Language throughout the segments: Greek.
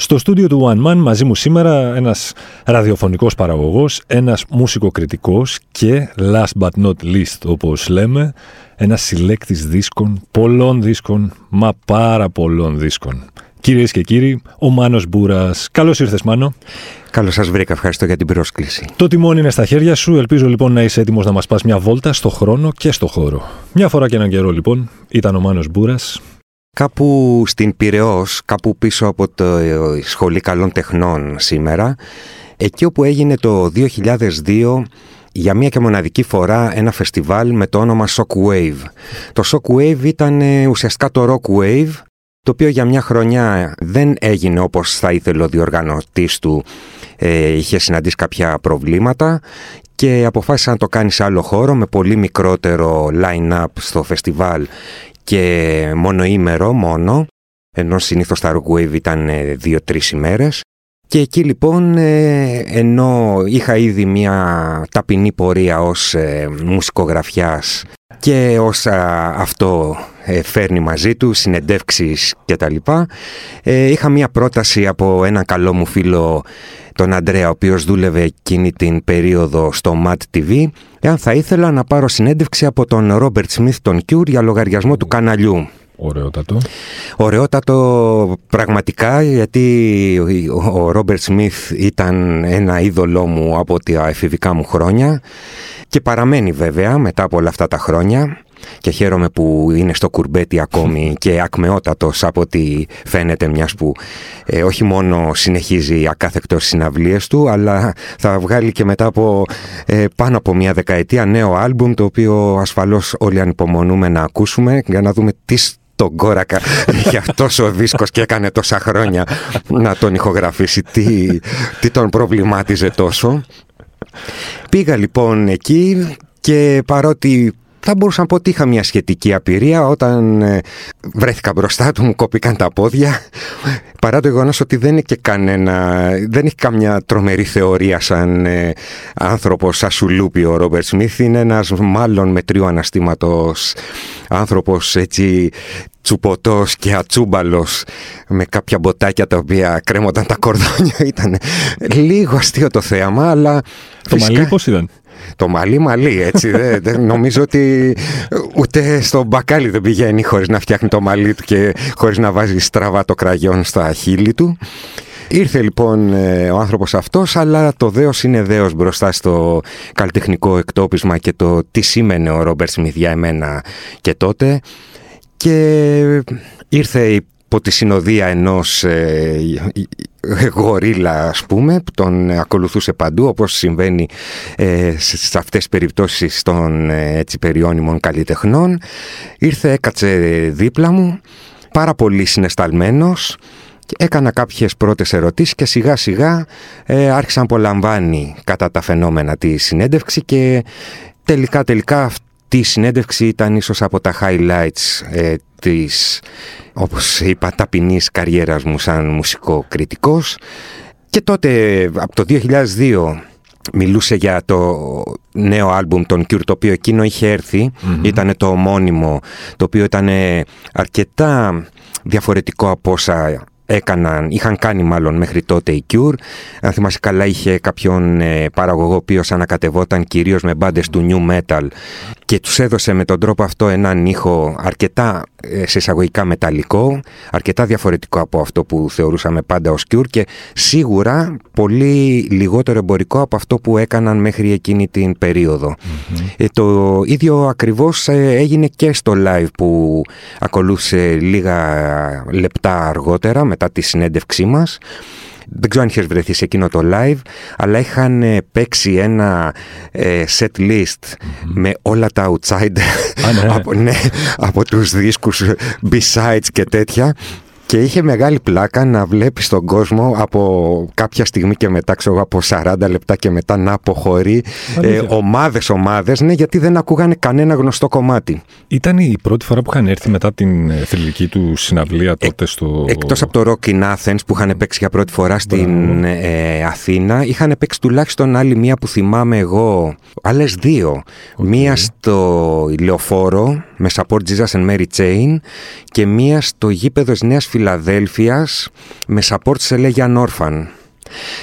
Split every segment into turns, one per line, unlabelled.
Στο στούντιο του One Man μαζί μου σήμερα ένας ραδιοφωνικός παραγωγός, ένας μουσικοκριτικός και last but not least όπως λέμε ένας συλλέκτης δίσκων, πολλών δίσκων, μα πάρα πολλών δίσκων. Κυρίες και κύριοι, ο Μάνος Μπούρας. Καλώς ήρθες Μάνο.
Καλώς σας βρήκα, ευχαριστώ για την πρόσκληση.
Το τιμόνι είναι στα χέρια σου, ελπίζω λοιπόν να είσαι έτοιμος να μας πας μια βόλτα στο χρόνο και στο χώρο. Μια φορά και έναν καιρό λοιπόν ήταν ο Μάνος Μπούρας,
Κάπου στην Πυραιός, κάπου πίσω από το Σχολή Καλών Τεχνών σήμερα, εκεί όπου έγινε το 2002 για μία και μοναδική φορά ένα φεστιβάλ με το όνομα Shockwave. Το Shockwave ήταν ε, ουσιαστικά το Rockwave, το οποίο για μια χρονιά δεν έγινε όπως θα ήθελε ο διοργανωτής του, ε, είχε συναντήσει κάποια προβλήματα και αποφάσισε να το κάνει σε άλλο χώρο με πολύ μικρότερο line-up στο φεστιβάλ και μονοήμερο μόνο, ενώ συνήθως τα Rockwave ήταν ε, δύο-τρεις ημέρες. Και εκεί λοιπόν, ε, ενώ είχα ήδη μια ταπεινή πορεία ως ε, μουσικογραφιάς και όσα αυτό φέρνει μαζί του, συνεντεύξεις κτλ. Είχα μια πρόταση από έναν καλό μου φίλο τον Αντρέα, ο οποίος δούλευε εκείνη την περίοδο στο Mad TV, εάν θα ήθελα να πάρω συνέντευξη από τον Ρόμπερτ Σμιθ τον Κιούρ για λογαριασμό του καναλιού.
Ωραιότατο.
Ωραιότατο πραγματικά γιατί ο Ρόμπερτ Σμιθ ήταν ένα είδωλό μου από τα εφηβικά μου χρόνια και παραμένει βέβαια μετά από όλα αυτά τα χρόνια και χαίρομαι που είναι στο κουρμπέτι ακόμη και ακμεότατος από ό,τι φαίνεται μιας που ε, όχι μόνο συνεχίζει ακάθεκτος συναυλίες του αλλά θα βγάλει και μετά από ε, πάνω από μια δεκαετία νέο άλμπουμ το οποίο ασφαλώς όλοι ανυπομονούμε να ακούσουμε για να δούμε τι τον κόρακα για αυτός ο δίσκος και έκανε τόσα χρόνια να τον ηχογραφήσει τι, τι τον προβλημάτιζε τόσο. Πήγα λοιπόν εκεί και παρότι θα μπορούσα να πω ότι είχα μια σχετική απειρία όταν ε, βρέθηκα μπροστά του, μου κόπηκαν τα πόδια. Παρά το γεγονός ότι δεν, και κανένα, δεν έχει καμιά τρομερή θεωρία σαν ε, άνθρωπος, σαν σουλούπι ο Ρόμπερτ Σμιθ. Είναι ένας μάλλον μετρίου αναστήματος άνθρωπος έτσι τσουποτός και ατσούμπαλος με κάποια μποτάκια τα οποία κρέμονταν τα κορδόνια ήταν λίγο αστείο το θέαμα αλλά
το μαλλί πώς ήταν;
Το μαλλί μαλλί έτσι. Δεν, νομίζω ότι ούτε στο μπακάλι δεν πηγαίνει χωρίς να φτιάχνει το μαλλί του και χωρίς να βάζει στραβά το κραγιόν στα χείλη του. Ήρθε λοιπόν ε, ο άνθρωπος αυτός αλλά το δέος είναι δέος μπροστά στο καλλιτεχνικό εκτόπισμα και το τι σήμαινε ο Ρόμπερτ Σμιθ για εμένα και τότε. Και ήρθε υπό τη συνοδεία ενός ε, γορίλα ας πούμε που τον ακολουθούσε παντού όπως συμβαίνει ε, σε αυτές τις περιπτώσεις των ε, έτσι, περιώνυμων καλλιτεχνών. Ήρθε έκατσε δίπλα μου πάρα πολύ συνεσταλμένος έκανα κάποιες πρώτες ερωτήσεις και σιγά σιγά ε, άρχισα να απολαμβάνει κατά τα φαινόμενα τη συνέντευξη και τελικά τελικά αυτή η συνέντευξη ήταν ίσως από τα highlights ε, της, όπως είπα, ταπεινής καριέρας μου σαν μουσικό κριτικός. Και τότε, από το 2002, μιλούσε για το νέο άλμπουμ των Cure, το οποίο εκείνο είχε Ήταν το ομώνυμο, το οποίο ήταν αρκετά διαφορετικό από όσα έκαναν, είχαν κάνει μάλλον μέχρι τότε η Cure. Αν θυμάσαι καλά είχε κάποιον ε, παραγωγό ο οποίος ανακατευόταν κυρίως με μπάντες του New Metal και τους έδωσε με τον τρόπο αυτό έναν ήχο αρκετά ε, σε εισαγωγικά μεταλλικό, αρκετά διαφορετικό από αυτό που θεωρούσαμε πάντα ως Cure και σίγουρα πολύ λιγότερο εμπορικό από αυτό που έκαναν μέχρι εκείνη την περιοδο ε, το ίδιο ακριβώς ε, έγινε και στο live που ακολούθησε λίγα λεπτά αργότερα μετά τη συνέντευξή μας δεν ξέρω αν είχες βρεθεί σε εκείνο το live, αλλά είχαν ε, παίξει ένα ε, set list με όλα τα outsider
ναι.
από, ναι, από τους δίσκους B-sides και τέτοια Και είχε μεγάλη πλάκα να βλέπει τον κόσμο από κάποια στιγμή και μετά, ξέρω από 40 λεπτά και μετά να αποχωρεί ε, ομάδες, ομάδες, ναι, γιατί δεν ακούγανε κανένα γνωστό κομμάτι.
Ήταν η πρώτη φορά που είχαν έρθει μετά την ε, θηλυκή του συναυλία τότε στο.
Εκτός από το Rock in Athens που είχαν παίξει για πρώτη φορά στην ε, Αθήνα, είχαν παίξει τουλάχιστον άλλη μία που θυμάμαι εγώ. Άλλες δύο. Μία στο Ηλεοφόρο με support Jesus and Mary Chain και μία στο γήπεδο της Νέας Φιλαδέλφειας με support σε Legion Orphan.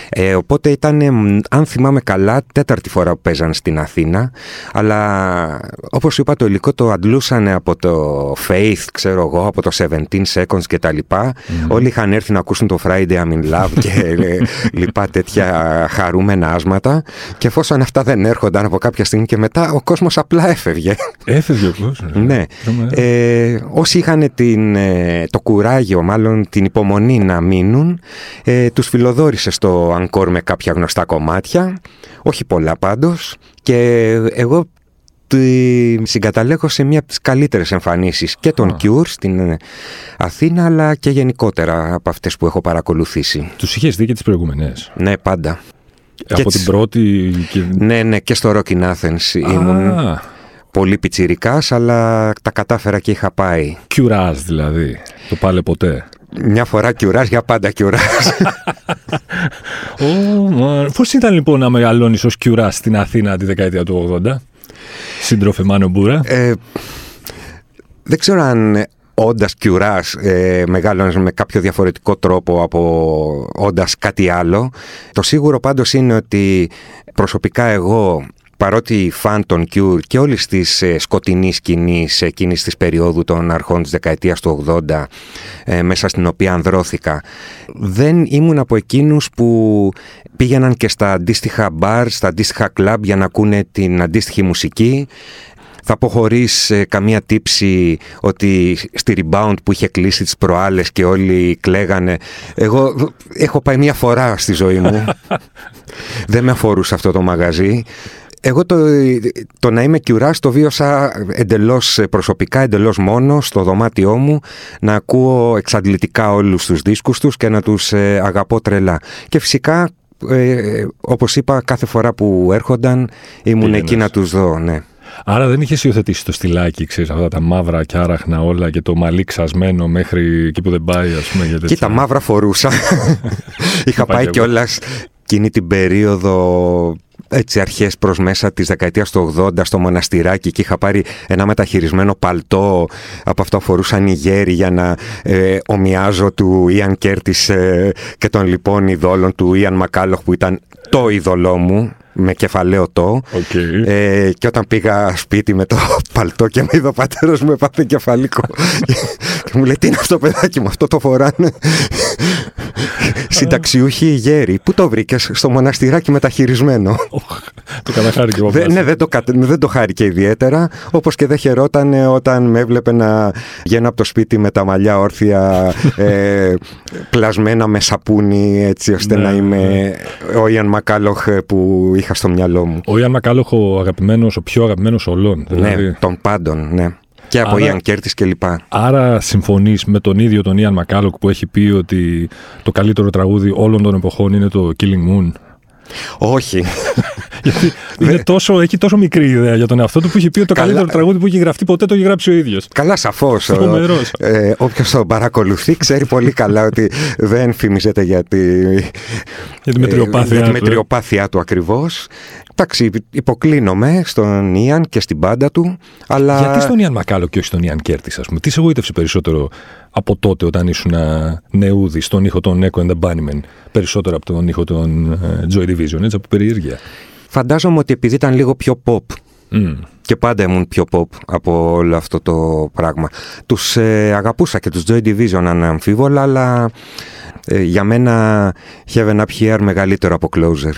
Ε, οπότε ήταν, αν θυμάμαι καλά, τέταρτη φορά που παίζαν στην Αθήνα. Αλλά όπως είπα, το υλικό το αντλούσαν από το Faith, ξέρω εγώ, από το 17 Seconds κτλ. Mm. Όλοι είχαν έρθει να ακούσουν το Friday I'm in Love και λοιπά τέτοια χαρούμενα άσματα. Και εφόσον αυτά δεν έρχονταν από κάποια στιγμή και μετά, ο κόσμος απλά έφευγε.
Έφευγε ο κόσμος.
ναι. Ε, όσοι είχαν την, ε, το κουράγιο, μάλλον την υπομονή να μείνουν, ε, τους φιλοδόρησε στο Ανκόρ με κάποια γνωστά κομμάτια, όχι πολλά πάντως, και εγώ τη συγκαταλέγω σε μία από τις καλύτερες εμφανίσεις και των Cure στην Αθήνα αλλά και γενικότερα από αυτές που έχω παρακολουθήσει.
Τους είχες δει και τις προηγούμενες;
Ναι, πάντα.
Από την πρώτη...
Και... Ναι, ναι, και στο Rock in Athens ήμουν πολύ πιτσιρικάς, αλλά τα κατάφερα και είχα πάει.
Κιουράζ δηλαδή, το πάλε ποτέ.
Μια φορά κιουράς, για πάντα κιουράς.
oh, Πώς ήταν λοιπόν να μεγαλώνεις ως κιουράς στην Αθήνα τη δεκαετία του 80, σύντροφε Μάνο Μπούρα. Ε,
δεν ξέρω αν όντας κιουρά ε, με κάποιο διαφορετικό τρόπο από όντας κάτι άλλο. Το σίγουρο πάντως είναι ότι προσωπικά εγώ παρότι φαν των Cure και όλης της ε, σκοτεινής σκηνής εκείνης της περίοδου των αρχών της δεκαετίας του 80 ε, μέσα στην οποία ανδρώθηκα δεν ήμουν από εκείνους που πήγαιναν και στα αντίστοιχα μπαρ, στα αντίστοιχα κλαμπ για να ακούνε την αντίστοιχη μουσική θα πω χωρίς ε, καμία τύψη ότι στη rebound που είχε κλείσει τις προάλλες και όλοι κλαίγανε. Εγώ έχω πάει μία φορά στη ζωή μου. Δεν με αφορούσε αυτό το μαγαζί. Εγώ το, το να είμαι κιουράς το βίωσα εντελώς προσωπικά, εντελώς μόνο στο δωμάτιό μου να ακούω εξαντλητικά όλους τους δίσκους τους και να τους ε, αγαπώ τρελά. Και φυσικά, ε, όπως είπα, κάθε φορά που έρχονταν ήμουν εκεί να τους δω, ναι.
Άρα δεν είχες υιοθετήσει το στυλάκι, ξέρεις, αυτά τα μαύρα και άραχνα όλα και το μαλλί ξασμένο μέχρι εκεί που δεν πάει, ας πούμε.
Για Κοίτα, μαύρα φορούσα. Είχα πάει κιόλας εκείνη την περίοδο έτσι αρχές προς μέσα της δεκαετίας του 80 στο μοναστηράκι και είχα πάρει ένα μεταχειρισμένο παλτό. Από αυτό φορούσαν οι γέροι για να ε, ομοιάζω του Ιαν Κέρτης ε, και των λοιπόν ειδόλων του Ιαν Μακάλοχ που ήταν το ειδωλό μου με κεφαλαίο το.
Okay.
Ε, και όταν πήγα σπίτι με το παλτό και με είδε ο πατέρας μου έπαθε κεφαλικό. και μου λέει τι είναι αυτό παιδάκι μου, αυτό το φοράνε. Συνταξιούχοι γέροι. Πού το βρήκες, στο μοναστηράκι μεταχειρισμένο.
το καταχάρηκε ο
Ναι, δεν το, δεν το χάρηκε ιδιαίτερα. Όπως και δεν χαιρόταν όταν με έβλεπε να βγαίνω από το σπίτι με τα μαλλιά όρθια, ε, πλασμένα με σαπούνι, έτσι ώστε να ναι, είμαι ναι. ο Ιαν Μακάλοχ που είχα στο μυαλό μου.
Ο Ιαν Μακάλοχ ο αγαπημένος, ο πιο αγαπημένος όλων.
Ναι, δηλαδή. Ναι, των πάντων, ναι. Και από Άρα, Ιαν Κέρτης κλπ.
Άρα συμφωνείς με τον ίδιο τον Ιαν Μακάλοκ που έχει πει ότι το καλύτερο τραγούδι όλων των εποχών είναι το Killing Moon;
Όχι.
Γιατί είναι τόσο, έχει τόσο μικρή ιδέα για τον εαυτό του που έχει πει ότι το Καλά... καλύτερο τραγούδι που έχει γραφτεί ποτέ το έχει γράψει ο ίδιος.
Καλά, σαφώς. Ε, Όποιος τον παρακολουθεί ξέρει πολύ καλά ότι δεν φημίζεται για τη,
για τη μετριοπάθεια,
ε, μετριοπάθειά του ακριβώς. Εντάξει, υποκλίνομαι στον Ιαν και στην πάντα του, αλλά...
Γιατί στον Ιαν Μακάλο και όχι στον Ιαν Κέρτης, ας πούμε. Τι σε εγωίτευσε περισσότερο από τότε όταν ήσουν νεούδη στον ήχο των Echo and the Bunnymen, περισσότερο από τον ήχο των ε, Joy Division, έτσι από περιέργεια.
Φαντάζομαι ότι επειδή ήταν λίγο πιο pop. Και πάντα ήμουν πιο pop από όλο αυτό το πράγμα. Τους ε, αγαπούσα και τους Joy Division αναμφίβολα, αλλά ε, για μένα Heaven Up Here μεγαλύτερο από Closer.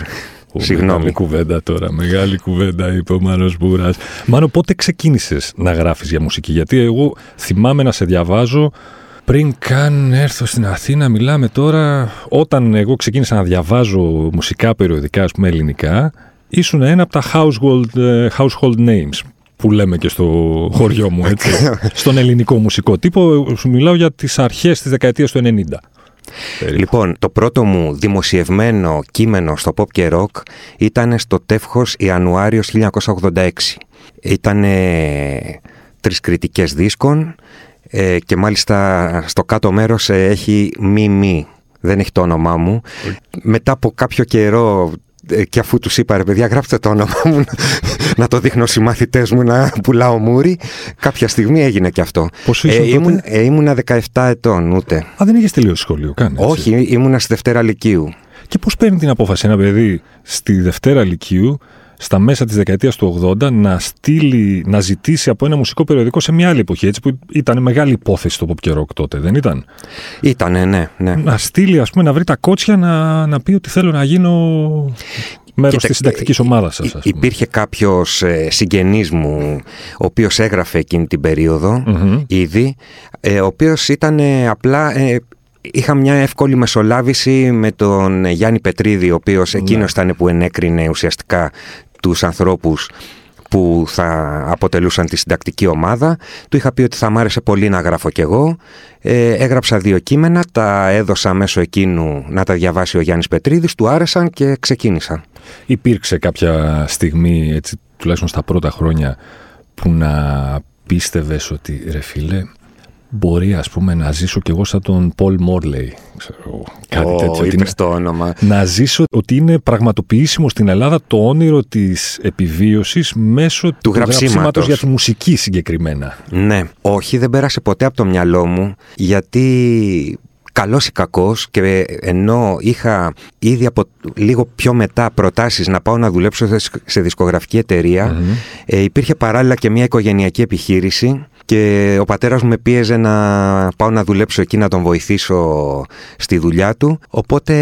Συγγνώμη.
Μεγάλη κουβέντα τώρα, μεγάλη κουβέντα είπε ο Μάνος Μπούρας. Μάνο, πότε ξεκίνησες να γράφεις για μουσική, γιατί εγώ θυμάμαι να σε διαβάζω πριν καν έρθω στην Αθήνα, μιλάμε τώρα, όταν εγώ ξεκίνησα να διαβάζω μουσικά περιοδικά, ας πούμε ελληνικά, ήσουν ένα από τα household, ε, household names. που λέμε και στο χωριό μου, έτσι. Στον ελληνικό μουσικό τύπο, σου μιλάω για τις αρχές της δεκαετίας του 90.
Λοιπόν, το πρώτο μου δημοσιευμένο κείμενο στο pop και rock ήταν στο τεύχος Ιανουάριος 1986. Ήταν τρεις κριτικές δίσκων ε, και μάλιστα στο κάτω μέρος ε, έχει μη μη. Δεν έχει το όνομά μου. Μετά από κάποιο καιρό ε, και αφού τους είπα ρε παιδιά γράψτε το όνομά μου να το δείχνω στους μαθητές μου να πουλάω μούρι κάποια στιγμή έγινε και αυτό
Πώς ε,
ήμουν, ε, ήμουνα 17 ετών ούτε
Α δεν είχες τελειώσει σχολείο καν
Όχι ήμουνα στη Δευτέρα Λυκείου
Και πώς παίρνει την απόφαση ένα παιδί στη Δευτέρα Λυκείου στα μέσα της δεκαετίας του 80 να στείλει, να ζητήσει από ένα μουσικό περιοδικό σε μια άλλη εποχή, έτσι που ήταν μεγάλη υπόθεση στο pop και rock τότε, δεν ήταν;
Ήτανε, ναι, ναι.
Να στείλει, ας πούμε, να βρει τα κότσια να, να πει ότι θέλω να γίνω μέρος της συντακτικής ομάδας σας. Ας
πούμε. Υπήρχε κάποιος ε, συγγενής μου, ο οποίος έγραφε εκείνη την περιοδο ήδη, ε, ο οποίος ήταν απλά... Ε, είχα μια εύκολη μεσολάβηση με τον Γιάννη Πετρίδη, ο οποίος ναι. εκείνος ήταν που ενέκρινε ουσιαστικά τους ανθρώπους που θα αποτελούσαν τη συντακτική ομάδα. Του είχα πει ότι θα μ' άρεσε πολύ να γράφω κι εγώ. Ε, έγραψα δύο κείμενα, τα έδωσα μέσω εκείνου να τα διαβάσει ο Γιάννης Πετρίδης, του άρεσαν και ξεκίνησα.
Υπήρξε κάποια στιγμή, έτσι, τουλάχιστον στα πρώτα χρόνια, που να πίστευες ότι ρε φίλε, μπορεί ας πούμε να ζήσω κι εγώ σαν τον Πολ Μόρλεϊ. Ξέρω,
κάτι oh, τέτοιο. Είπες το όνομα.
Να ζήσω ότι είναι πραγματοποιήσιμο στην Ελλάδα το όνειρο της επιβίωσης μέσω του, του γραψίματος για τη μουσική συγκεκριμένα.
Ναι, όχι δεν πέρασε ποτέ από το μυαλό μου γιατί καλός ή κακός και ενώ είχα ήδη από λίγο πιο μετά προτάσεις να πάω να δουλέψω σε δισκογραφική ε, υπήρχε παράλληλα και μια οικογενειακή επιχείρηση και ο πατέρας μου με πίεζε να πάω να δουλέψω εκεί να τον βοηθήσω στη δουλειά του. Οπότε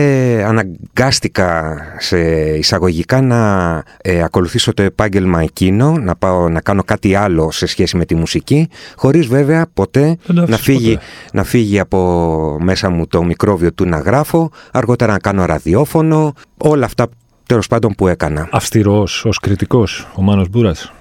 αναγκάστηκα σε εισαγωγικά να ε, ακολουθήσω το επάγγελμα εκείνο να πάω να κάνω κάτι άλλο σε σχέση με τη μουσική χωρίς βέβαια ποτέ να φύγει, να φύγει από μέσα μου το μικρόβιο του να γράφω αργότερα να κάνω ραδιόφωνο όλα αυτά τέλος πάντων που έκανα
Αυστηρός ως κριτικός ο Μάνος Μπούρας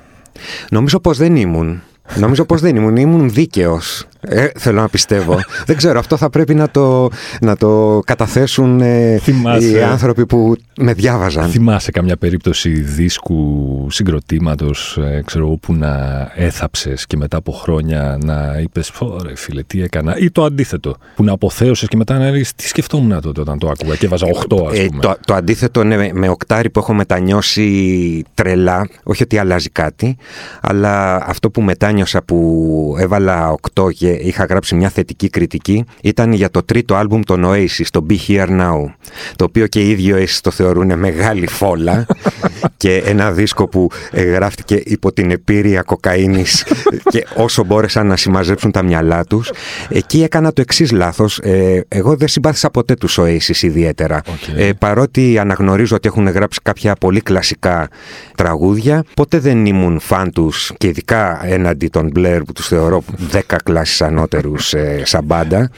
Νομίζω πως δεν ήμουν. Νομίζω πως δεν ήμουν, ήμουν δίκαιος. Ε, θέλω να πιστεύω. δεν ξέρω, αυτό θα πρέπει να το, να το καταθέσουν ε, οι άνθρωποι που με διάβαζαν.
Θυμάσαι καμιά περίπτωση δίσκου συγκροτήματος, ε, ξέρω που να έθαψες και μετά από χρόνια να είπες Ωρε φίλε, τι έκανα. Ή το αντίθετο, που να αποθέωσες και μετά να λέει Τι σκεφτόμουν τότε όταν το άκουγα και έβαζα 8, ας πούμε. Ε,
το, το αντίθετο είναι με οκτάρι που έχω μετανιώσει τρελά. Όχι ότι αλλάζει κάτι, αλλά αυτό που μετάνιωσα που έβαλα 8 και είχα γράψει μια θετική κριτική ήταν για το τρίτο άλμπουμ των Oasis, το Be Here Now, το οποίο και οι ίδιοι Oasis το θεωρούν μεγάλη φόλα και ένα δίσκο που γράφτηκε υπό την επίρρεια κοκαίνης και όσο μπόρεσαν να συμμαζέψουν τα μυαλά τους. Εκεί έκανα το εξής λάθος. Ε, εγώ δεν συμπάθησα ποτέ τους Oasis ιδιαίτερα. Ε, παρότι αναγνωρίζω ότι έχουν γράψει κάποια πολύ κλασικά τραγούδια, ποτέ δεν ήμουν φαν τους και ειδικά έναντι των Blair που τους θεωρώ 10 κλάσεις ανώτερους ε, σαν μπάντα.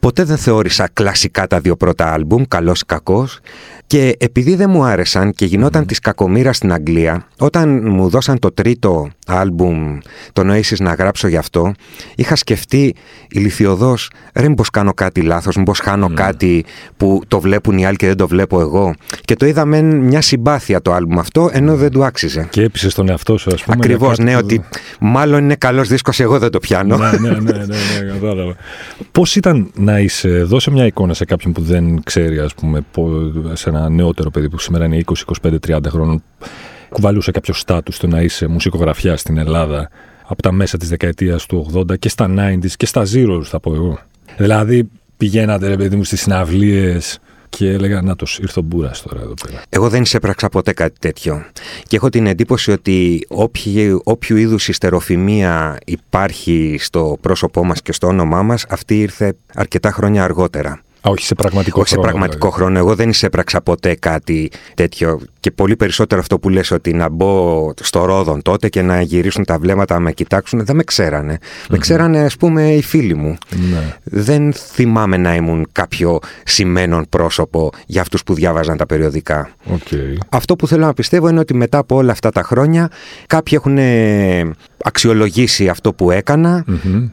Ποτέ δεν θεώρησα κλασικά τα δύο πρώτα άλμπουμ, καλός ή κακός. Και επειδή δεν μου άρεσαν και γινόταν mm. της κακομήρα στην Αγγλία, όταν μου δώσαν το τρίτο άλμπουμ, το Oasis να γράψω γι' αυτό, είχα σκεφτεί ηλικιωδώς, ρε μήπως κάνω κάτι λάθος, μήπως χάνω κάτι που το βλέπουν οι άλλοι και δεν το βλέπω εγώ. Και το είδα με μια συμπάθεια το άλμπουμ αυτό, ενώ δεν του άξιζε.
Και έπεισε τον εαυτό σου, ας πούμε.
Ακριβώς, ναι, ότι μάλλον είναι καλός δίσκος, εγώ δεν το πιάνω.
ναι, ναι, ναι, ναι, ναι, κατάλαβα. Πώς ήταν να είσαι, δώσε μια εικόνα σε κάποιον που δεν ξέρει, ας πούμε, σε ένα νεότερο παιδί που σήμερα είναι 20, 25, 30 χρόνων, κουβαλούσε κάποιο στάτους στο να είσαι μουσικογραφιά στην Ελλάδα από τα μέσα της δεκαετίας του 80 και στα 90s και στα Zeros, θα πω εγώ. Δηλαδή, πηγαίνατε, ρε παιδί μου, στις συναυλίες και έλεγα Να το ήρθε ο Μπούρας τώρα εδώ πέρα.
Εγώ δεν εισέπραξα ποτέ κάτι τέτοιο. Και έχω την εντύπωση ότι όποιο, όποιο είδους ιστεροφημία υπάρχει στο πρόσωπό μας και στο όνομά μας, αυτή ήρθε αρκετά χρόνια αργότερα.
Όχι σε πραγματικό
όχι
χρόνο.
σε πραγματικό
δηλαδή.
χρόνο. Εγώ δεν εισέπραξα ποτέ κάτι τέτοιο. Και πολύ περισσότερο αυτό που λες ότι να μπω στο Ρόδον τότε και να γυρίσουν τα βλέμματα να με κοιτάξουν. Δεν με ξέρανε. Με ξέρανε, ας πούμε, οι φίλοι μου.
Ναι.
Δεν θυμάμαι να ήμουν κάποιο σημαίνον πρόσωπο για αυτούς που διάβαζαν τα περιοδικά.
Okay.
Αυτό που θέλω να πιστεύω είναι ότι μετά από όλα αυτά τα χρόνια κάποιοι έχουν ε, αξιολογήσει αυτό που εκανα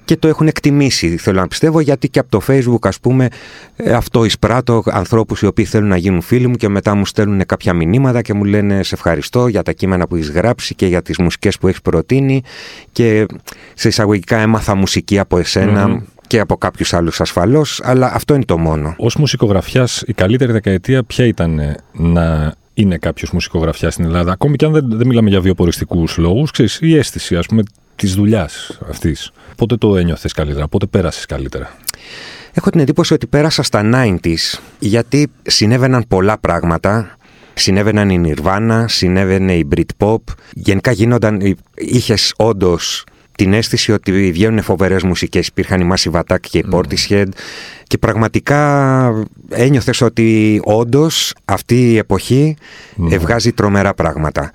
και το έχουν εκτιμήσει θέλω να πιστεύω γιατί και από το facebook ας πούμε ε, αυτό εισπράττω ανθρώπους οι οποίοι θέλουν να γίνουν φίλοι μου και μετά μου στέλνουν κάποια μηνύματα και μου λένε σε ευχαριστώ για τα κείμενα που έχεις γράψει και για τις μουσικές που έχεις προτείνει και σε εισαγωγικά έμαθα μουσική από εσένα και από κάποιους άλλους ασφαλώς αλλά αυτό είναι το μόνο.
Ως μουσικογραφιάς η καλύτερη δεκαετία ποια ήταν ε, να είναι κάποιος μουσικογραφιάς στην Ελλάδα, ακόμη και αν δεν, δεν μιλάμε για βιοποριστικούς λόγους, ξέρεις, η αίσθηση, ας πούμε, της δουλειάς αυτής. Πότε το ένιωθες καλύτερα, πότε πέρασες καλύτερα;
Έχω την εντύπωση ότι πέρασα στα 90s, γιατί συνέβαιναν πολλά πράγματα. Συνέβαιναν η Nirvana, συνέβαινε η Britpop. Γενικά γίνονταν, είχες όντως την αίσθηση ότι βγαίνουν φοβερές μουσικές. Υπήρχαν οι Massive Attack και οι Portishead. Και πραγματικά ένιωθες ότι όντως αυτή η εποχή
Ναι.
βγάζει τρομερά πράγματα.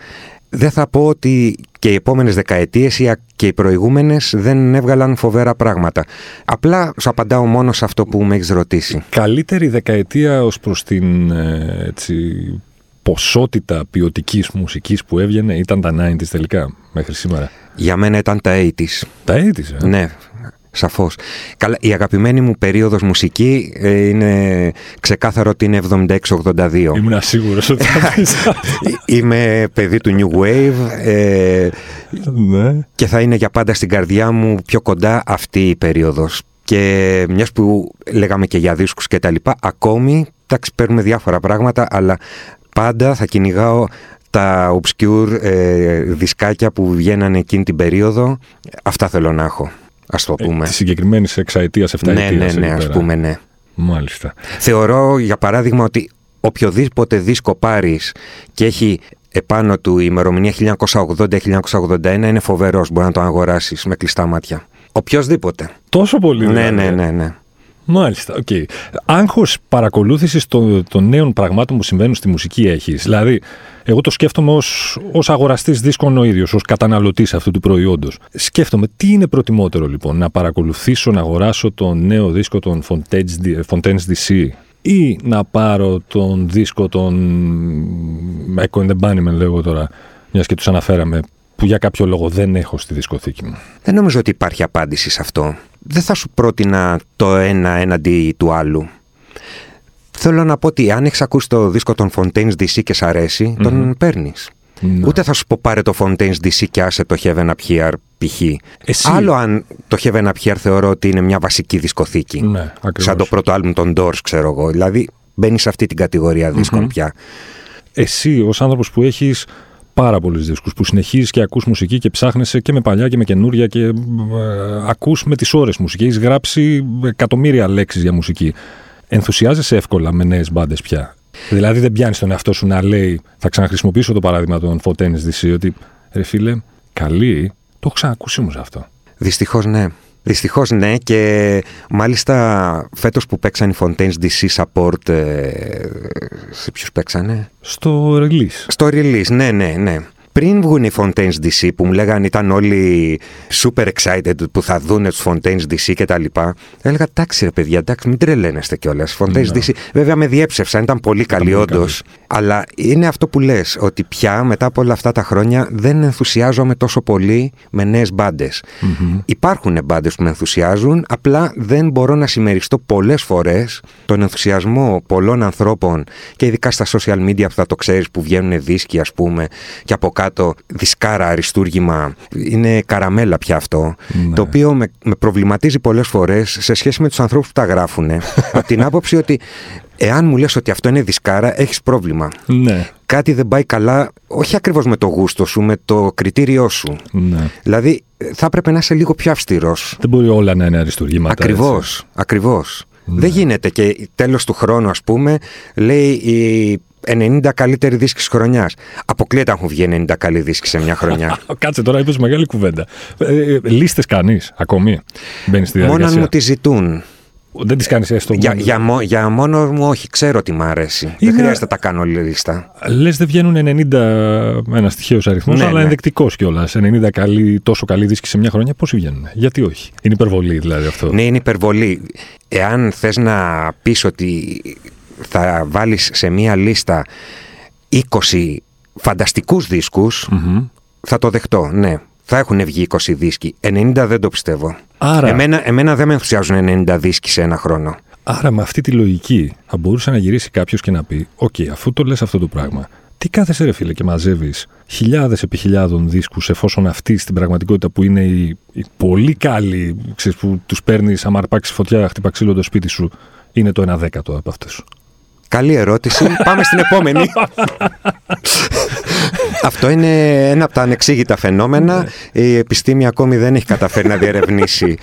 Δεν θα πω ότι και οι επόμενες δεκαετίες ή και οι προηγούμενες δεν έβγαλαν φοβερά πράγματα. Απλά σου απαντάω μόνο σε αυτό που με έχεις ρωτήσει.
Καλύτερη δεκαετία ως προς την ε, έτσι, ποσότητα ποιοτικής μουσικής που έβγαινε ήταν τα 90s τελικά μέχρι σήμερα.
Για μένα ήταν τα 80s.
Τα 80s, ε;
Ναι, σαφώς. Καλά, η αγαπημένη μου περίοδος μουσική ε, είναι ξεκάθαρο ότι είναι 76-82.
Ήμουν σίγουρος ότι θα πεις αυτό.
Είμαι παιδί του New Wave ε,
ναι.
και θα είναι για πάντα στην καρδιά μου πιο κοντά αυτή η περίοδος. Και μιας που λέγαμε και για δίσκους και τα λοιπά, ακόμη, εντάξει παίρνουμε διάφορα πράγματα, αλλά πάντα θα κυνηγάω τα obscure ε, δισκάκια που βγαίνανε εκείνη την περίοδο. Αυτά θέλω να έχω, ας το πούμε.
Της συγκεκριμένης εξαετίας, εφταετία.
ναι, ναι, ναι, ας πούμε, ναι.
Μάλιστα.
Θεωρώ, για παράδειγμα, ότι οποιοδήποτε δίσκο πάρεις και έχει επάνω του η ημερομηνία 1980-1981 είναι φοβερός, μπορεί να το αγοράσεις με κλειστά μάτια. Οποιοδήποτε.
Τόσο πολύ.
Ναι,
δηλαδή.
ναι, ναι, ναι.
Μάλιστα, OK. Okay. Άγχος παρακολούθησης των, των νέων πραγμάτων που συμβαίνουν στη μουσική έχεις; Δηλαδή, εγώ το σκέφτομαι ως, ως αγοραστής δίσκων ο ίδιος, ως καταναλωτής αυτού του προϊόντος. Σκέφτομαι τι είναι προτιμότερο λοιπόν, να παρακολουθήσω, να αγοράσω τον νέο δίσκο των Fontaines, Fontaines DC ή να πάρω τον δίσκο των Echo and the Bunnymen λέγω τώρα, μιας και τους αναφέραμε, που για κάποιο λόγο δεν έχω στη δισκοθήκη μου;
Δεν νομίζω ότι υπάρχει απάντηση σε αυτό. Δεν θα σου πρότεινα το ένα έναντι του άλλου. Θέλω να πω ότι αν έχεις ακούσει το δίσκο των Fontaines DC και σ' αρέσει, mm-hmm. τον παίρνεις.
Ναι.
Ούτε θα σου πω πάρε το Fontaines DC και άσε το Heaven Up Here π.χ.
Εσύ.
Άλλο αν το Heaven Up Here θεωρώ ότι είναι μια βασική δισκοθήκη.
Ναι, ακριβώς.
Σαν το πρώτο άλμπουμ των Doors, ξέρω εγώ. Δηλαδή μπαίνεις σε αυτή την κατηγορία δίσκων mm-hmm. πια.
Εσύ, ως άνθρωπος που έχεις πάρα πολλούς δίσκους που συνεχίζεις και ακούς μουσική και ψάχνεσαι και με παλιά και με καινούρια και ε, ακούς με τις ώρες μουσική. Έχεις γράψει εκατομμύρια λέξεις για μουσική. Ενθουσιάζεσαι εύκολα με νέες μπάντες πια. Δηλαδή δεν πιάνεις τον εαυτό σου να λέει, θα ξαναχρησιμοποιήσω το παράδειγμα των Fontaines DC, ότι ρε φίλε, καλή, το έχω ξανακούσει όμως αυτό.
Δυστυχώς ναι. Δυστυχώς ναι και μάλιστα φέτος που παίξαν οι Fontaines DC Support ε, σε ποιους παίξανε;
Στο release.
Στο release, ναι, ναι, ναι. Πριν βγουν οι Fontaines DC που μου λέγανε ήταν όλοι super excited που θα δουν τους Fontaines DC και τα λοιπά. Έλεγα εντάξει ρε παιδιά, εντάξει μην τρελαίνεστε κιόλας. Fontaines
Ναι.
DC βέβαια με διέψευσαν, ήταν πολύ καλή
πολύ
όντως. Αλλά είναι αυτό που λες, ότι πια μετά από όλα αυτά τα χρόνια δεν ενθουσιάζομαι τόσο πολύ με νέες μπάντες. Υπάρχουν μπάντες που με ενθουσιάζουν, απλά δεν μπορώ να συμμεριστώ πολλές φορές τον ενθουσιασμό πολλών ανθρώπων και ειδικά στα social media που θα το ξέρεις που βγαίνουν δίσκοι ας πούμε και από κάτω δισκάρα αριστούργημα. Είναι καραμέλα πια αυτό,
Ναι.
το οποίο με, με προβληματίζει πολλές φορές σε σχέση με τους ανθρώπους που τα γράφουν. από την άποψη ότι εάν μου λες ότι αυτό είναι δισκάρα έχεις πρόβλημα.
Ναι,
Κάτι δεν πάει καλά, όχι ακριβώς με το γούστο σου, με το κριτήριό σου.
ναι.
Δηλαδή θα έπρεπε να είσαι λίγο πιο αυστηρός.
Δεν μπορεί όλα να είναι αριστουργήματα.
Ακριβώς, ακριβώς. Δεν γίνεται και τέλος του χρόνου ας πούμε λέει οι 90 καλύτεροι δίσκοι της χρονιάς. Αποκλείεται αν έχουν βγει 90 καλοί δίσκοι σε μια χρονιά.
έτσι. Κάτσε τώρα, είπες μεγάλη κουβέντα. Ε, ε, Λίστες κανείς ακόμη. Μπαίνει στη
Μόνο
διαδικασία;
αν μου τη ζητούν.
Δεν τις κάνεις έστω.
Για, για, μο- για μόνο μου, όχι, ξέρω τι μ' αρέσει.
Είναι-
Δεν χρειάζεται να τα κάνω λίστα.
Λες δεν βγαίνουν 90, ένα τυχαίο αριθμός,
Ναι,
αλλά
ναι.
ενδεικτικός κιόλας. 90 καλή, τόσο καλοί δίσκοι σε μια χρονιά, πόσοι βγαίνουν; Γιατί όχι; Είναι υπερβολή δηλαδή αυτό.
Ναι, είναι υπερβολή. Εάν θες να πεις ότι θα βάλεις σε μία λίστα 20 φανταστικούς δίσκους,
Μμμ.
θα το δεχτώ, ναι. Θα έχουν βγει 20 δίσκοι. 90 δεν το πιστεύω.
Άρα,
Εμένα, εμένα δεν με ενθουσιάζουν 90 δίσκοι σε ένα χρόνο.
άρα με αυτή τη λογική θα μπορούσε να γυρίσει κάποιος και να πει: Οκ, αφού το λες αυτό το πράγμα, τι κάθεσαι ρε φίλε και μαζεύεις χιλιάδες επί χιλιάδων δίσκους, εφόσον αυτή στην πραγματικότητα που είναι οι, οι πολύ καλοί, ξέρεις, που τους παίρνεις, άμα αρπάξεις φωτιά, χτυπά ξύλο το σπίτι σου, είναι το 1 δέκατο από αυτούς.
Καλή ερώτηση. Πάμε στην επόμενη. Αυτό είναι ένα από τα ανεξήγητα φαινόμενα. Η επιστήμη ακόμη δεν έχει καταφέρει να διερευνήσει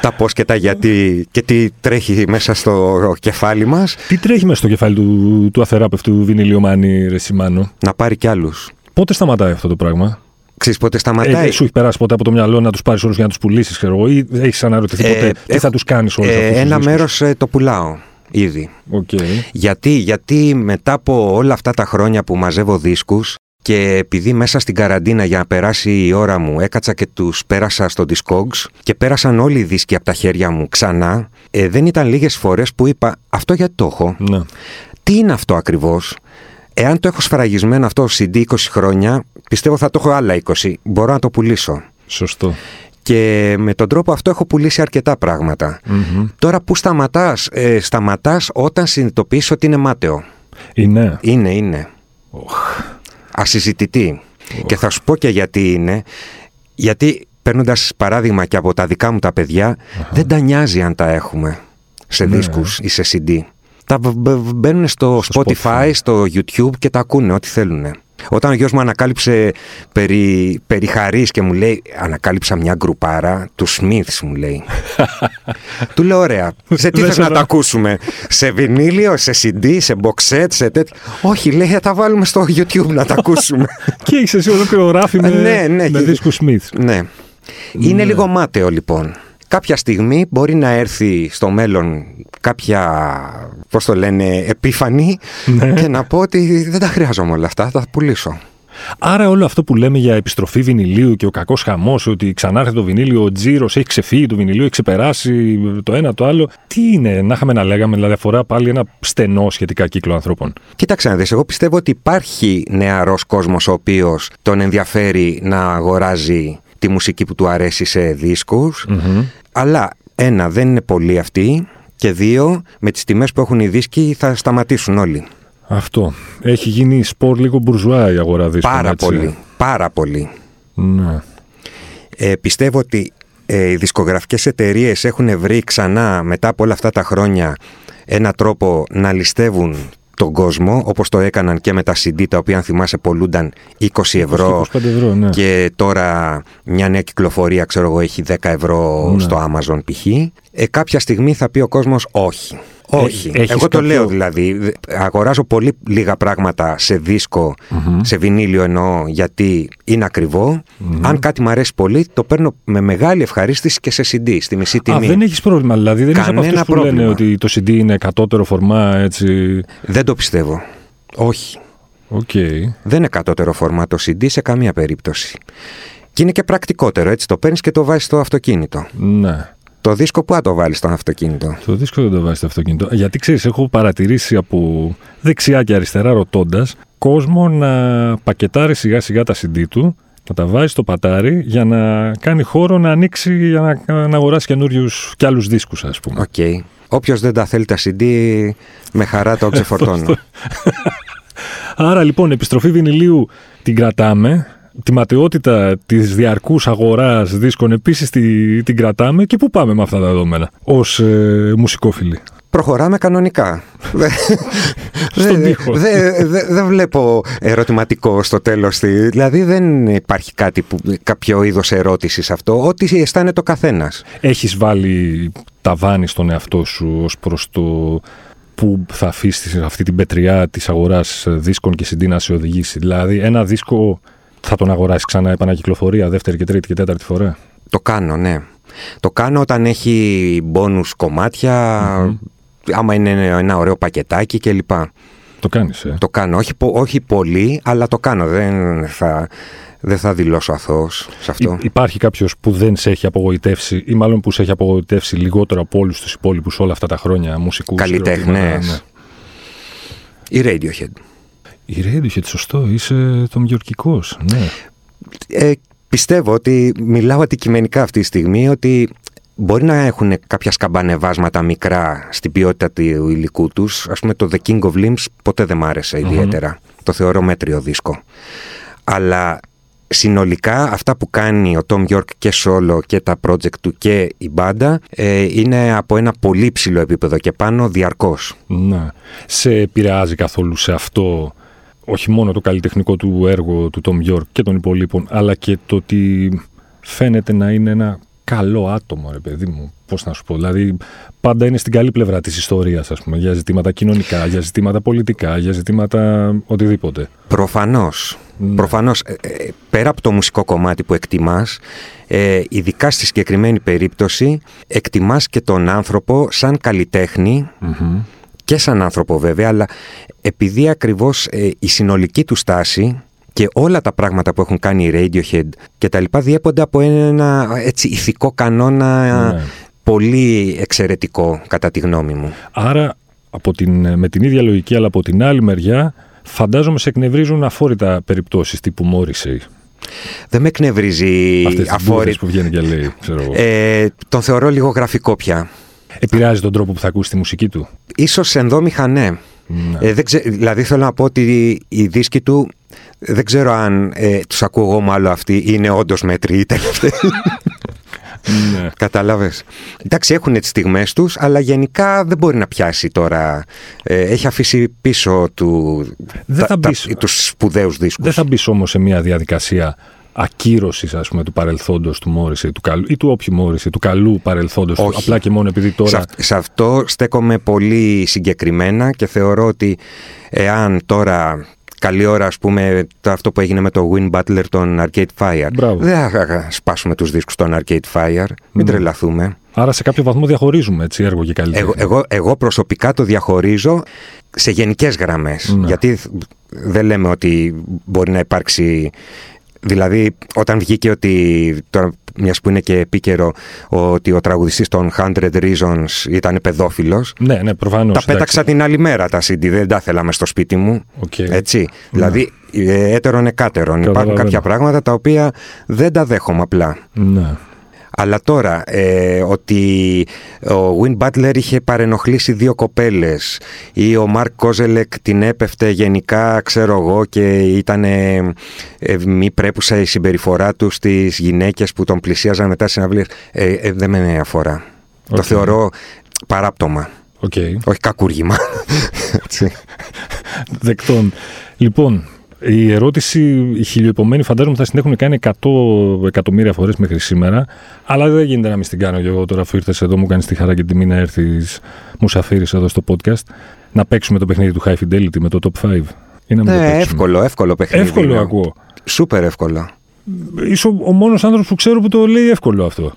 τα πώς και τα γιατί και τι τρέχει μέσα στο κεφάλι μας.
Τι τρέχει μέσα στο κεφάλι του, του αθεράπευτου βινιλιομάνη, ρε συ Μάνο.
Να πάρει κι άλλους.
Πότε σταματάει αυτό το πράγμα;
Ξέρεις πότε
Ε,
σταματάει;
ε, σου έχει περάσει ποτέ από το μυαλό να τους πάρεις όλους για να τους πουλήσεις, ξέρω εγώ, ή έχεις αναρωτηθεί
Ε,
ποτέ τι
έχω-
θα τους κάνεις όλους
Ε,
αυτούς.
ένα μέρος ε, το πουλάω ήδη.
Οκ.
Γιατί, γιατί μετά από όλα αυτά τα χρόνια που μαζεύω δίσκους και επειδή μέσα στην καραντίνα για να περάσει η ώρα μου έκατσα και τους πέρασα στο Discogs και πέρασαν όλοι οι δίσκοι από τα χέρια μου ξανά, ε, δεν ήταν λίγες φορές που είπα αυτό γιατί το έχω,
Ναι.
τι είναι αυτό ακριβώς; Εάν το έχω σφραγισμένο αυτό CD 20 χρόνια, πιστεύω θα το έχω άλλα 20. Μπορώ να το πουλήσω.
Σωστό.
Και με τον τρόπο αυτό έχω πουλήσει αρκετά πράγματα.
Μμμ.
Τώρα που σταματάς, ε, σταματάς όταν συνειδητοποιείς ότι είναι μάταιο.
Είναι.
Είναι, είναι. Ασυζητητή. Και θα σου πω και γιατί είναι. Γιατί παίρνοντας παράδειγμα και από τα δικά μου τα παιδιά, δεν τα νοιάζει αν τα έχουμε σε
Ναι.
δίσκους ή σε CD. Τα β- β- μπαίνουν στο,
Στο
Spotify,
Spotify.
στο YouTube και τα ακούνε ό,τι θέλουν. Όταν ο γιος μου ανακάλυψε περί, περί χαρίς και μου λέει ανακάλυψα μια γκρουπάρα του Smiths μου λέει. του λέω ωραία, σε τι
Δεν
θες
σε
να
δω.
τα ακούσουμε, σε βινίλιο, σε CD, σε box set, σε τέτοια. Όχι λέει θα τα βάλουμε στο YouTube να τα ακούσουμε.
Και έχει εσύ ολόκληρο ράφι με,
Ναι, ναι,
με
και-
δίσκους Smith.
ναι. Είναι λίγο μάταιο λοιπόν. Κάποια στιγμή μπορεί να έρθει στο μέλλον κάποια, πώς το λένε, επίφανη
Ναι.
και να πω ότι δεν τα χρειάζομαι όλα αυτά, θα τα πουλήσω.
Άρα όλο αυτό που λέμε για επιστροφή βινιλίου και ο κακός χαμός, ότι ξανάρχεται το βινίλιο, ο τζίρος έχει ξεφύγει του βινιλίου, έχει ξεπεράσει το ένα το άλλο. Τι είναι, να είχαμε να λέγαμε, δηλαδή αφορά πάλι ένα στενό σχετικά κύκλο ανθρώπων.
Κοίταξε να δεις, εγώ πιστεύω ότι υπάρχει νεαρός κόσμος ο οποίος τον ενδιαφέρει να αγοράζει τη μουσική που του αρέσει σε δισκους αλλά ένα δεν είναι πολλοί αυτοί και δύο με τις τιμές που έχουν οι δίσκοι θα σταματήσουν όλοι.
Αυτό. Έχει γίνει σπορ λίγο μπουρζουά η αγορά δίσκων.
Πάρα
έτσι.
πολύ, πάρα πολύ.
Ναι.
Ε, πιστεύω ότι ε, οι δισκογραφικές εταιρείες έχουν βρει ξανά μετά από όλα αυτά τα χρόνια ένα τρόπο να ληστεύουν τον κόσμο όπως το έκαναν και με τα CD τα οποία αν θυμάσαι πολλούνταν 20 ευρώ
25 ευρώ, ναι.
και τώρα μια νέα κυκλοφορία ξέρω εγώ έχει 10 ευρώ
Ναι.
στο Amazon π.χ. Ε, κάποια στιγμή θα πει ο κόσμος όχι. Όχι.
έχεις
Εγώ το
κάποιο-
λέω δηλαδή. Αγοράζω πολύ λίγα πράγματα σε δισκο σε βινίλιο εννοώ, γιατί είναι ακριβό. Αν κάτι μου αρέσει πολύ, το παίρνω με μεγάλη ευχαρίστηση και σε CD, στη μισή
Α,
τιμή.
δεν έχεις πρόβλημα. Δηλαδή δεν είσαι από
Κανένα
αυτούς που λένε
πρόβλημα.
ότι το CD είναι κατώτερο φορμά, έτσι.
Δεν το πιστεύω. Όχι.
Οκ.
Δεν είναι κατώτερο φορμά το CD σε καμία περίπτωση. Και είναι και πρακτικότερο, έτσι. Το παίρνεις και το βάζεις στο αυτοκίνητο.
Ναι.
Το δίσκο που θα το βάλεις στο αυτοκίνητο;
Το δίσκο δεν το βάζει στο αυτοκίνητο. Γιατί ξέρεις, έχω παρατηρήσει από δεξιά και αριστερά ρωτώντας κόσμο να πακετάρει σιγά σιγά τα CD του, να τα βάζει στο πατάρι για να κάνει χώρο να ανοίξει για να, να αγοράσει καινούριους κι άλλους δίσκους, ας πούμε.
Οκ. Όποιος δεν τα θέλει τα CD, με χαρά το ξεφορτώνω.
Άρα λοιπόν, επιστροφή βινιλίου την κρατάμε. Τη ματαιότητα της διαρκούς αγοράς δίσκων επίσης την κρατάμε. Και πού πάμε με αυτά τα δεδομένα, ως ε, μουσικόφιλοι.
Προχωράμε κανονικά. Δεν-
Στον
δεν-
τοίχο.
Δεν δεν- δεν βλέπω ερωτηματικό στο τέλος. τη- Δηλαδή δεν υπάρχει κάτι που, κάποιο είδος ερώτησης αυτό. Ό,τι αισθάνεται ο καθένας.
Έχεις βάλει ταβάνι στον εαυτό σου ως προς το που θα αφήσεις αυτή την πετριά της αγοράς δίσκων και CD να σε οδηγήσει. Δηλαδή ένα δίσκο θα τον αγοράσεις ξανά επανακυκλοφορία δεύτερη και τρίτη και τέταρτη φορά;
Το κάνω, ναι. Το κάνω όταν έχει μπόνους κομμάτια, άμα είναι ένα ωραίο πακετάκι κλπ.
Το κάνεις, ε;
Το κάνω. Όχι, όχι πολύ, αλλά το κάνω. Δεν θα, δεν θα δηλώσω αθώος σε αυτό.
υπάρχει κάποιος που δεν σε έχει απογοητεύσει ή μάλλον που σε έχει απογοητεύσει λιγότερο από όλους τους υπόλοιπους όλα αυτά τα χρόνια μουσικούς.
Καλλιτέχνες. Ναι. Η Radiohead.
Η Radiohead, σωστό. Είσαι το Ναι.
Ε, πιστεύω ότι μιλάω αντικειμενικά αυτή τη στιγμή ότι μπορεί να έχουν κάποια σκαμπανεβάσματα μικρά στην ποιότητα του υλικού τους. Ας πούμε το The King of Limbs ποτέ δεν μ' άρεσε ιδιαίτερα. Το θεωρώ μέτριο δίσκο. Αλλά συνολικά αυτά που κάνει ο Tom York και solo και τα project του και η μπάντα ε, είναι από ένα πολύ ψηλό επίπεδο και πάνω διαρκώς.
Ναι. Σε επηρεάζει καθόλου σε αυτό όχι μόνο το καλλιτεχνικό του έργο του Tom York και των υπολείπων αλλά και το ότι φαίνεται να είναι ένα καλό άτομο, ρε παιδί μου. Πώς να σου πω. Δηλαδή, πάντα είναι στην καλή πλευρά της ιστορίας, ας πούμε, για ζητήματα κοινωνικά, για ζητήματα πολιτικά, για ζητήματα οτιδήποτε.
Προφανώς. Ναι. Προφανώς, ε, ε, πέρα από το μουσικό κομμάτι που εκτιμάς, ε, ειδικά στη συγκεκριμένη περίπτωση, εκτιμάς και τον άνθρωπο σαν καλλιτεχνη και σαν άνθρωπο βέβαια, αλλά επειδή ακριβώς η συνολική του στάση και όλα τα πράγματα που έχουν κάνει οι Radiohead και τα λοιπά διέπονται από ένα έτσι ηθικό κανόνα ναι. πολύ εξαιρετικό κατά τη γνώμη μου.
Άρα από την, με την ίδια λογική αλλά από την άλλη μεριά φαντάζομαι σε εκνευρίζουν αφόρητα περιπτώσεις τύπου Morrissey.
Δεν με εκνευρίζει
αφόρητα. που βγαίνει και λέει, ξέρω εγώ.
Ε, τον θεωρώ λίγο γραφικό πια.
Επηρεάζει τον τρόπο που θα ακούσει τη μουσική του.
Ίσως ενδόμηχα ναι. ναι. Ε, δεν δηλαδή θέλω να πω ότι οι δίσκοι του δεν ξέρω αν ε, τους ακούω εγώ μάλλον αυτοί είναι όντως μέτροι ή τελευταίοι. ναι. Κατάλαβες. Εντάξει έχουν τις στιγμές τους αλλά γενικά δεν μπορεί να πιάσει τώρα. Ε, έχει αφήσει πίσω του, δεν τα, μπεις, τα, τους σπουδαίους δίσκους.
Δεν θα μπει όμως σε μια διαδικασία ακύρωσης του παρελθόντος του Μόρισε του καλού, ή του όποιου Μόρισε, του καλού παρελθόντος του. Απλά και μόνο επειδή τώρα.
Σε, σε αυτό στέκομαι πολύ συγκεκριμένα και θεωρώ ότι εάν τώρα καλή ώρα, ας πούμε, το αυτό που έγινε με το Win Butler των Arcade Fire.
Μπράβο.
Δεν θα σπάσουμε τους δίσκους των Arcade Fire, μην mm. τρελαθούμε.
Άρα σε κάποιο βαθμό διαχωρίζουμε έτσι έργο και καλύτερα.
Εγώ, εγώ, εγώ προσωπικά το διαχωρίζω σε γενικές γραμμές. Ναι. Γιατί δεν λέμε ότι μπορεί να υπάρξει Δηλαδή, όταν βγήκε ότι. Τώρα, μιας που είναι και επίκαιρο, ότι ο τραγουδιστής των 100 Reasons ήταν παιδόφιλος.
Ναι, ναι, προφανώς.
Τα πέταξα την άλλη μέρα τα CD, δεν τα θέλαμε στο σπίτι μου.
Okay.
Έτσι. Ναι. Δηλαδή, ε, έτερον εκάτερον. Υπάρχουν κάποια πράγματα τα οποία δεν τα δέχομαι απλά.
Ναι.
Αλλά τώρα ε, ότι ο Win Butler είχε παρενοχλήσει δύο κοπέλες ή ο Μαρκ Κόζελεκ την έπεφτε γενικά ξέρω εγώ και ήταν ε, μη πρέπουσα η συμπεριφορά του στις γυναίκες που τον πλησίαζαν μετά συναυλίες ε, ε, δεν με αφορά. Το θεωρώ παράπτωμα.
Okay.
Όχι κακούργημα.
Δεκτών. Λοιπόν, η ερώτηση, η χιλιοεπομένη, φαντάζομαι θα την έχουν κάνει 100 εκατομμύρια φορές μέχρι σήμερα. Αλλά δεν γίνεται να μην την κάνω και εγώ τώρα, αφού ήρθες εδώ, μου κάνεις τη χαρά και τιμή να έρθεις, μου σαφήρει εδώ στο podcast. Να παίξουμε το παιχνίδι του High Fidelity με το Top 5.
Ή να ναι, εύκολο, εύκολο παιχνίδι.
Εύκολο ακούω.
Σούπερ εύκολο.
Είσαι ο μόνος άνθρωπος που ξέρω που το λέει εύκολο αυτό.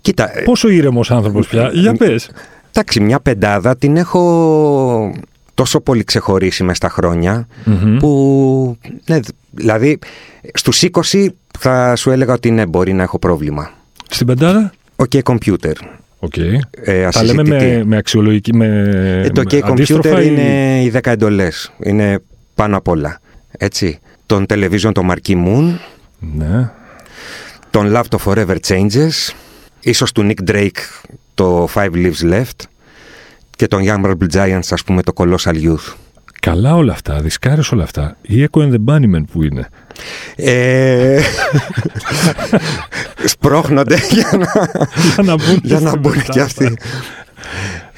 Κοίτα.
Ε, Πόσο ήρεμος άνθρωπος πια. Για πες.
Εντάξει, μια πεντάδα την έχω τόσο πολύ ξεχωρίσει μες στα χρονια που ναι, δηλαδή στους 20 θα σου έλεγα ότι ναι μπορεί να έχω πρόβλημα.
Στην πεντάδα;
Ο okay, computer.
Okay. Ε, Τα λέμε με, με αξιολογική, με,
ε, Το OK computer είναι οι 10 εντολές. Είναι πάνω απ' όλα. Έτσι. Τον television το Marquee Moon.
Ναι.
Τον Love το Forever Changes. Ίσως του Nick Drake το Five Lives Left και τον Young Marble Giants, ας πούμε, το Colossal Youth.
Καλά όλα αυτά, δισκάρες όλα αυτά. Η Echo and the Bunnymen που είναι.
Ε... Σπρώχνονται για να,
για να μπουν,
για να μπουν και αυτοί.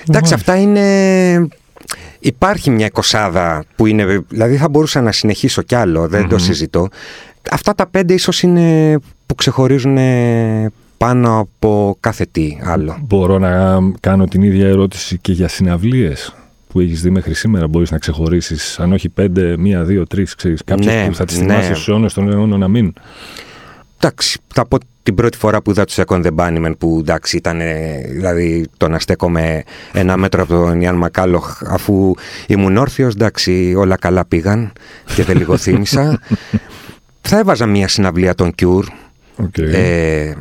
Εντάξει, αυτά είναι... Υπάρχει μια εικοσάδα που είναι... Δηλαδή θα μπορούσα να συνεχίσω κι άλλο, δεν το συζητώ. Αυτά τα πέντε ίσως είναι που ξεχωρίζουν πάνω από κάθε τι άλλο.
Μπορώ να κάνω την ίδια ερώτηση και για συναυλίες που έχεις δει μέχρι σήμερα. Μπορείς να ξεχωρίσεις, αν όχι πέντε, μία, δύο, τρεις, ξέρεις. Κάποιες ναι, που θα τις θυμάσαι ναι. στους αιώνες των αιώνων να μην.
Εντάξει, θα πω την πρώτη φορά που είδα τους Second the Bunnymen που εντάξει ήταν δηλαδή το να στέκομαι ένα μέτρο από τον Ιαν Μακάλοχ αφού ήμουν όρθιος εντάξει όλα καλά πήγαν και δεν λίγο θύμισα θα έβαζα μια συναυλία των Cure
Okay.
ε,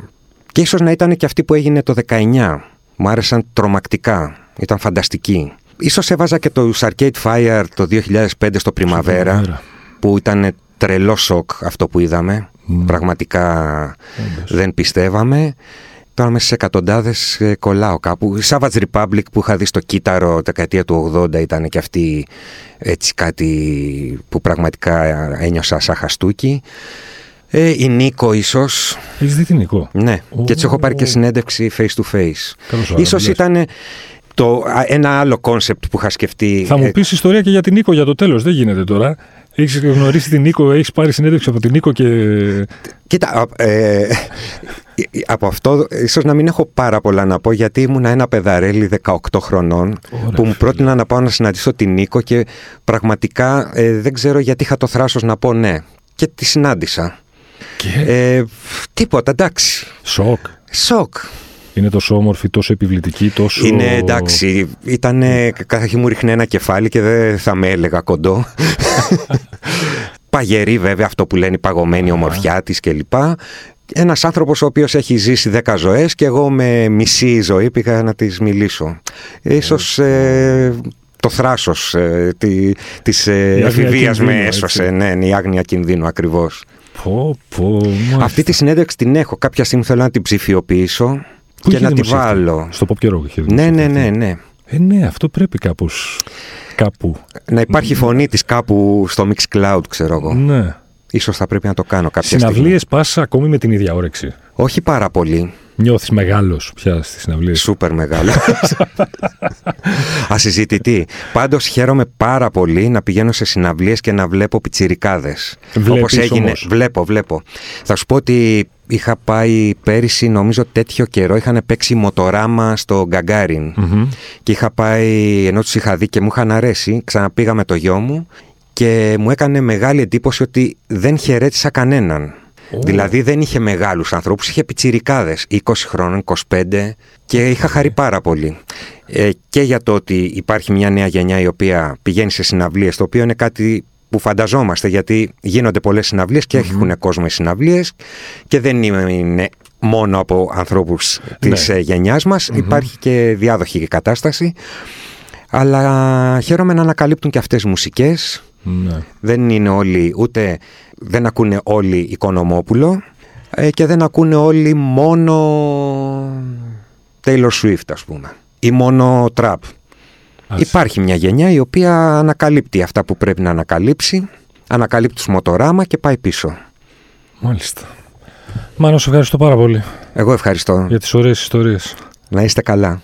και ίσως να ήταν και αυτή που έγινε το 19 μου άρεσαν τρομακτικά. Ήταν φανταστική. Ίσως έβαζα και το Arcade Fire το 2005 στο Primavera που ήταν τρελό σοκ αυτό που είδαμε. Πραγματικά δεν πιστεύαμε. Τώρα μέσα σε εκατοντάδες ε, κολλάω κάπου. Savage Republic που είχα δει στο κύτταρο δεκαετία του 80 ήταν και αυτή έτσι κάτι που πραγματικά ένιωσα σαν χαστούκι. Ε, η Νίκο ίσως.
Έχεις δει την Νίκο;
Ναι, oh. και έτσι έχω πάρει και συνέντευξη face to face. Ίσως ήταν το, ένα άλλο κόνσεπτ που είχα σκεφτεί.
Θα μου πεις ιστορία και για την Νίκο για το τέλος. Δεν γίνεται τώρα. Έχεις γνωρίσει την Νίκο, έχεις πάρει συνέντευξη από την Νίκο και.
Κοίτα, ε, από αυτό ίσως να μην έχω πάρα πολλά να πω γιατί ήμουν ένα παιδαρέλι 18 χρονών που μου πρότεινα να πάω να συναντήσω την Νίκο και πραγματικά ε, δεν ξέρω γιατί είχα το θράσος να πω ναι. Και τη συνάντησα.
Και...
Ε, τίποτα, εντάξει.
Σοκ.
Σοκ.
Είναι τόσο όμορφη, τόσο επιβλητική, τόσο.
Είναι εντάξει. Ήταν. Κάθε μου ρίχνει ένα κεφάλι και δεν θα με έλεγα κοντό. Παγερή, βέβαια, αυτό που λένε η παγωμένη ομορφιά της κλπ. Ένας άνθρωπος ο οποίος έχει ζήσει 10 ζωές και εγώ με μισή ζωή πήγα να της μιλήσω. Ίσως ε, το θράσος ε, τη, της ε, εφηβείας με έσωσε. Ναι, ναι, η άγνοια κινδύνου ακριβώς.
Πω, πω,
Αυτή τη συνέντευξη την έχω. Κάποια στιγμή θέλω να την ψηφιοποιήσω
Πού
και
είχε
να τη
δημοσιευτεί;
βάλω.
Στο Pop Rock είχε
Ναι, ναι,
δημοσιευτεί.
ναι, ναι.
Ε, ναι, αυτό πρέπει κάπως, κάπου.
Να υπάρχει φωνή της κάπου στο Mixcloud, ξέρω εγώ.
Ναι.
Ίσως θα πρέπει να το κάνω κάποια στιγμή.
Συναυλίες πας ακόμη με την ίδια όρεξη.
Όχι πάρα πολύ.
Νιώθεις μεγάλος πια στις συναυλίες.
Σούπερ μεγάλο. Ασυζητητή. Πάντως χαίρομαι πάρα πολύ να πηγαίνω σε συναυλίες και να βλέπω πιτσιρικάδες.
Βλέπεις όμως.
Βλέπω, βλέπω. Θα σου πω ότι είχα πάει πέρυσι, νομίζω τέτοιο καιρό, είχαν παίξει μοτοράμα στο γκαγκαριν
Μμμ.
Και είχα πάει, ενώ τους είχα δει και μου είχαν αρέσει, ξαναπήγα με το γιο μου και μου έκανε μεγάλη εντύπωση ότι δεν χαιρέτησα κανέναν. Δηλαδή δεν είχε μεγάλους ανθρώπους, είχε πιτσιρικάδες, 20 χρόνων, 25 και είχα χαρεί πάρα πολύ. Ε, και για το ότι υπάρχει μια νέα γενιά η οποία πηγαίνει σε συναυλίες, το οποίο είναι κάτι που φανταζόμαστε γιατί γίνονται πολλές συναυλίες και έχουν κόσμο οι συναυλίες και δεν είναι μόνο από ανθρώπους της
Ναι.
ε, γενιάς μας, υπάρχει και διάδοχη κατάσταση. Αλλά χαίρομαι να ανακαλύπτουν και αυτές μουσικές.
Ναι.
Δεν είναι όλοι, ούτε δεν ακούνε όλοι Οικονομόπουλο ε, και δεν ακούνε όλοι μόνο Taylor Swift ας πούμε ή μόνο Trap.
Ας.
Υπάρχει μια γενιά η οποία ανακαλύπτει αυτά που πρέπει να ανακαλύψει, ανακαλύπτει τους μοτοράμα και πάει πίσω.
Μάλιστα. Μάνο, σε ευχαριστώ πάρα πολύ
Εγώ ευχαριστώ.
για τις ωραίες ιστορίες.
Να είστε καλά.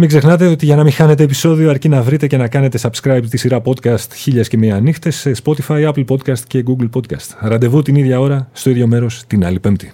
Μην ξεχνάτε ότι για να μην χάνετε επεισόδιο αρκεί να βρείτε και να κάνετε subscribe τη σειρά podcast χίλιας και μία νύχτες σε Spotify, Apple Podcast και Google Podcast. Ραντεβού την ίδια ώρα, στο ίδιο μέρος, την άλλη πέμπτη.